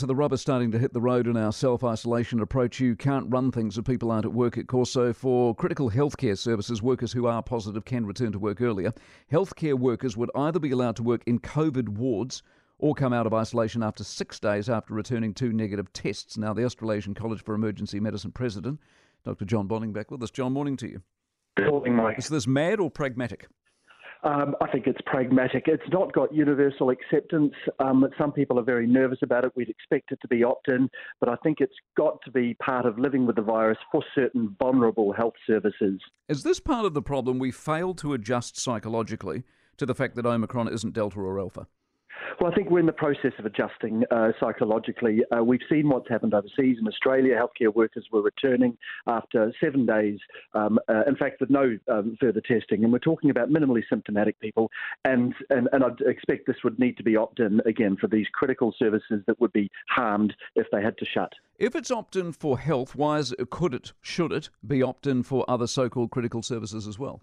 So the rubber's starting to hit the road in our self-isolation approach. You can't run things if people aren't at work, of course. So for critical healthcare services, workers who are positive can return to work earlier. Healthcare workers would either be allowed to work in COVID wards or come out of isolation after six days after returning two negative tests. Now, the Australasian College for Emergency Medicine president, Dr. John Bonning, back with us. John, morning to you. Good morning, Mike. Is this mad or pragmatic? Um, I think it's pragmatic. It's not got universal acceptance. Um, some people are very nervous about it. We'd expect it to be opt in, but I think it's got to be part of living with the virus for certain vulnerable health services. Is this part of the problem? We failed to adjust psychologically to the fact that Omicron isn't Delta or Alpha. Well, I think we're in the process of adjusting uh, psychologically. Uh, we've seen what's happened overseas in Australia. Healthcare workers were returning after seven days, um, uh, in fact, with no um, further testing. And we're talking about minimally symptomatic people. And, and, and I'd expect this would need to be opt in again for these critical services that would be harmed if they had to shut. If it's opt in for health, why is, it? could it, should it be opt in for other so called critical services as well?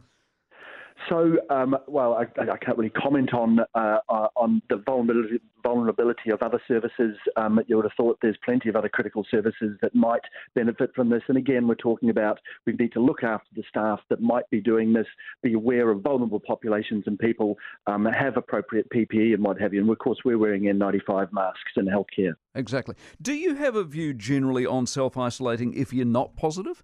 So, um, well, I, I, can't really comment on uh, uh, on the vulnerability, vulnerability of other services. Um, you would have thought there's plenty of other critical services that might benefit from this. And again, we're talking about we need to look after the staff that might be doing this, be aware of vulnerable populations and people, um, have appropriate PPE and what have you. And of course, we're wearing N95 masks in healthcare. Exactly. Do you have a view generally on self isolating if you're not positive?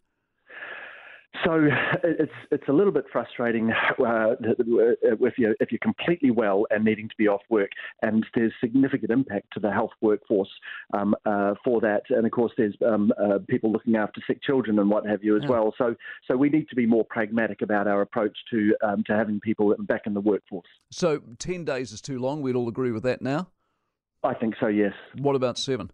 So it's it's a little bit frustrating uh, if you if you're completely well and needing to be off work, and there's significant impact to the health workforce um, uh, for that, and of course there's um, uh, people looking after sick children and what have you as yeah. well. So so we need to be more pragmatic about our approach to um, to having people back in the workforce. So ten days is too long. We'd all agree with that now. I think so. Yes. What about seven?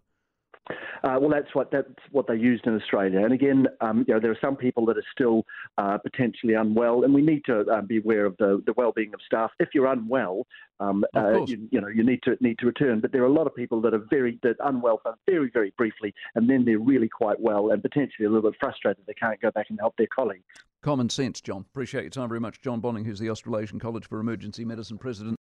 Uh, well, that's what that's what they used in Australia. And again, um, you know, there are some people that are still uh, potentially unwell, and we need to uh, be aware of the, the well-being of staff. If you're unwell, um, uh, you, you, know, you need to need to return. But there are a lot of people that are very that unwell for very very briefly, and then they're really quite well and potentially a little bit frustrated they can't go back and help their colleagues. Common sense, John. Appreciate your time very much, John Bonning, who's the Australasian College for Emergency Medicine president.